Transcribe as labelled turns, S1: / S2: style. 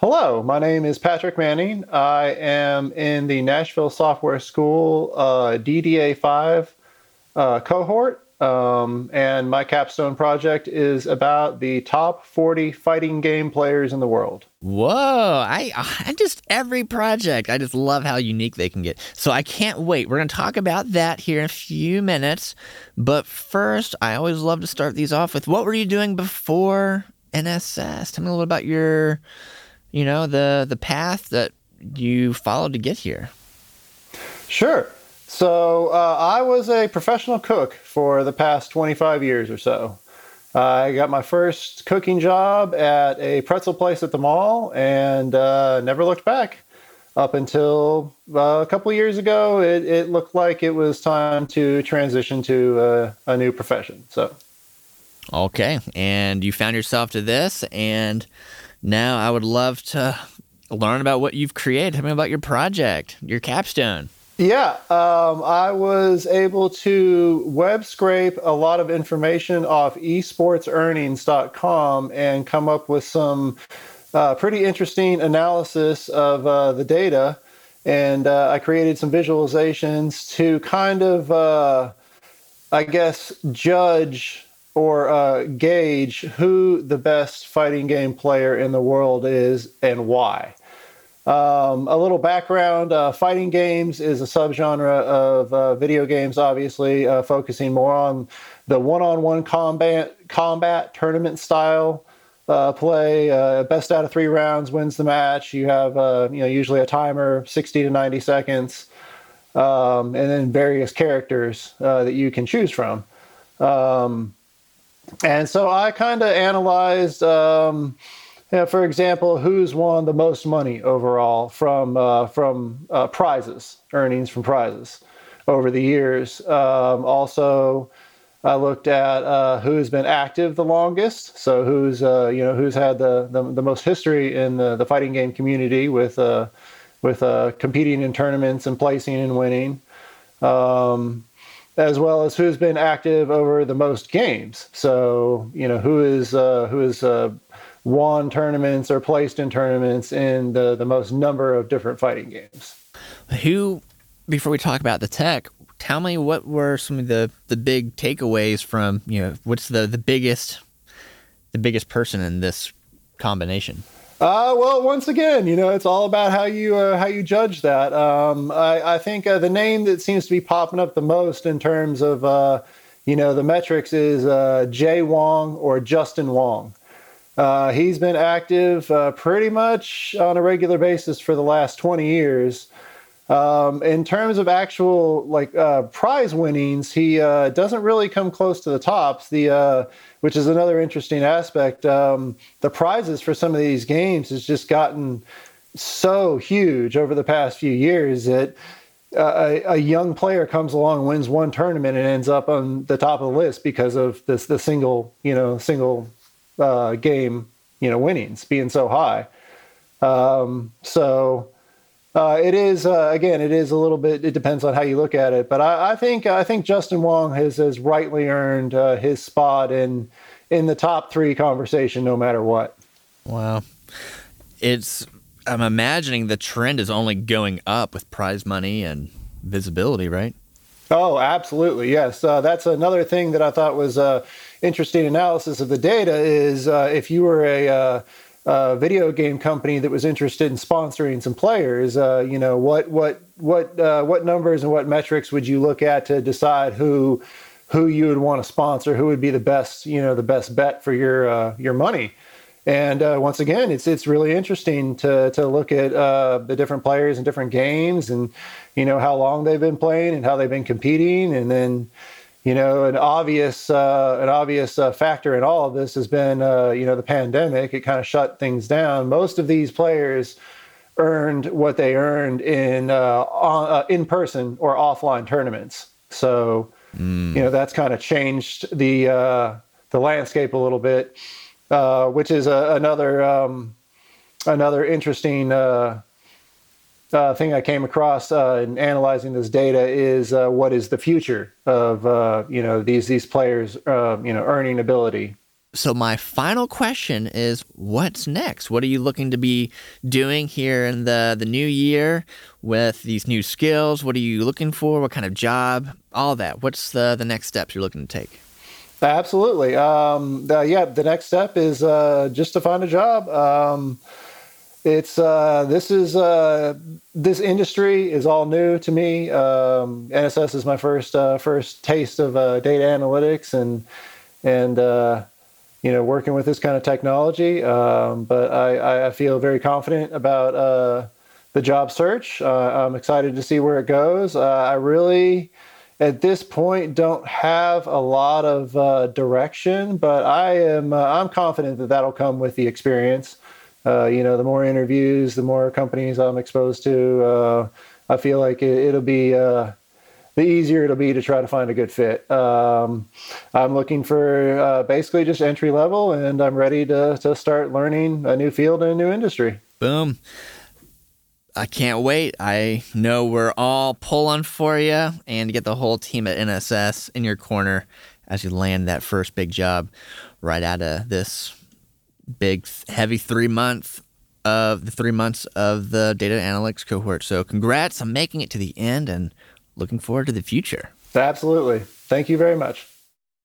S1: Hello, my name is Patrick Manning. I am in the Nashville Software School uh, DDA 5 uh, cohort, um, and my capstone project is about the top 40 fighting game players in the world.
S2: Whoa! I, I just every project, I just love how unique they can get. So I can't wait. We're going to talk about that here in a few minutes. But first, I always love to start these off with what were you doing before NSS? Tell me a little about your you know, the the path that you followed to get here.
S1: Sure. So uh, I was a professional cook for the past 25 years or so. I got my first cooking job at a pretzel place at the mall and uh, never looked back. Up until uh, a couple years ago, it, it, looked like it was time to transition to uh, a new profession. So,
S2: okay, and you found yourself to this, and now, I would love to learn about what you've created. Tell me about your project, your capstone.
S1: Yeah, um, I was able to web scrape a lot of information off esportsearnings.com and come up with some uh, pretty interesting analysis of uh, the data. And uh, I created some visualizations to kind of, uh, I guess, judge or uh, gauge who the best fighting game player in the world is and why. Um, a little background uh, fighting games is a subgenre of uh, video games, obviously, uh, focusing more on the one on one combat, combat tournament style. Uh, play uh, best out of three rounds wins the match. You have you know usually a timer, 60 to 90 seconds, um, and then various characters that you can choose from. Um, and so I kind of analyzed, um, you know, for example, who's won the most money overall from uh, from uh, prizes, earnings from prizes over the years. Um, also, I looked at uh, who's been active the longest, so who's uh, you know who's had the, the, the most history in the, the fighting game community with uh, with uh, competing in tournaments and placing and winning. Um, as well as who's been active over the most games. So you know who is uh, who is uh, won tournaments or placed in tournaments in the the most number of different fighting games.
S2: Who, before we talk about the tech, tell me what were some of the the big takeaways from you know what's the the biggest the biggest person in this combination.
S1: Uh, well, once again, you know, it's all about how you uh, how you judge that. Um, I, I, think uh, the name that seems to be popping up the most in terms of uh, you know the metrics is uh, Jay Wong or Justin Wong. Uh, he's been active pretty much on a regular basis for the last 20 years. Um, in terms of actual like uh, prize winnings, he uh, doesn't really come close to the tops. The uh, which is another interesting aspect. Um, the prizes for some of these games has just gotten so huge over the past few years that uh, a, a, young player comes along, wins one tournament, and ends up on the top of the list because of this the single you know single uh, game you know winnings being so high. Um, so uh, it is uh, again, it is a little bit. It depends on how you look at it, but I, I think I think Justin Wong has has rightly earned uh, his spot in in the top three conversation, no matter what.
S2: Wow, it's. I'm imagining the trend is only going up with prize money and visibility, right?
S1: Oh, absolutely, yes. Uh, that's another thing that I thought was uh, interesting analysis of the data. Is uh, if you were a uh, video game company that was interested in sponsoring some players, uh, you know, what what what uh, what numbers and what metrics would you look at to decide who who you would want to sponsor, who would be the best, you know, the best bet for your uh, your money? And uh, once again, it's it's really interesting to to look at uh, the different players and different games, and you know how long they've been playing and how they've been competing, and then you know, an obvious uh, an obvious uh, factor in all of this has been uh, you know the pandemic. It kind of shut things down. Most of these players earned what they earned in uh, on, uh, in person or offline tournaments. So mm. you know that's kind of changed the uh, the landscape a little bit, which is a, another um, another interesting uh, thing I came across uh, in analyzing this data is uh, what is the future of uh, you know these these players uh, you know earning ability.
S2: so my final question is what's next? What are you looking to be doing here in the the new year with these new skills? What are you looking for? What kind of job? All that. What's the the next steps you're looking to take?
S1: Absolutely. Um, the, yeah the next step is uh, just to find a job. Um, it's uh, this is uh, this industry is all new to me um, nss is my first uh, first taste of uh, data analytics and and uh, you know, working with this kind of technology. Um, but I, I, feel very confident about uh, the job search. I'm excited to see where it goes. I really, at this point, don't have a lot of direction, but I am I'm confident that that'll come with the experience. Uh, you know, the more interviews, the more companies I'm exposed to. I feel like it, will be the easier it'll be to try to find a good fit. Um, I'm looking for uh, basically just entry level, and I'm ready to to start learning a new field and a new industry.
S2: Boom. I can't wait. I know we're all pulling for you and get the whole team at NSS in your corner as you land that first big job right out of this big, heavy three month of the three months of the data analytics cohort. So, congrats on making it to the end and looking forward to the future.
S1: Absolutely. Thank you very much.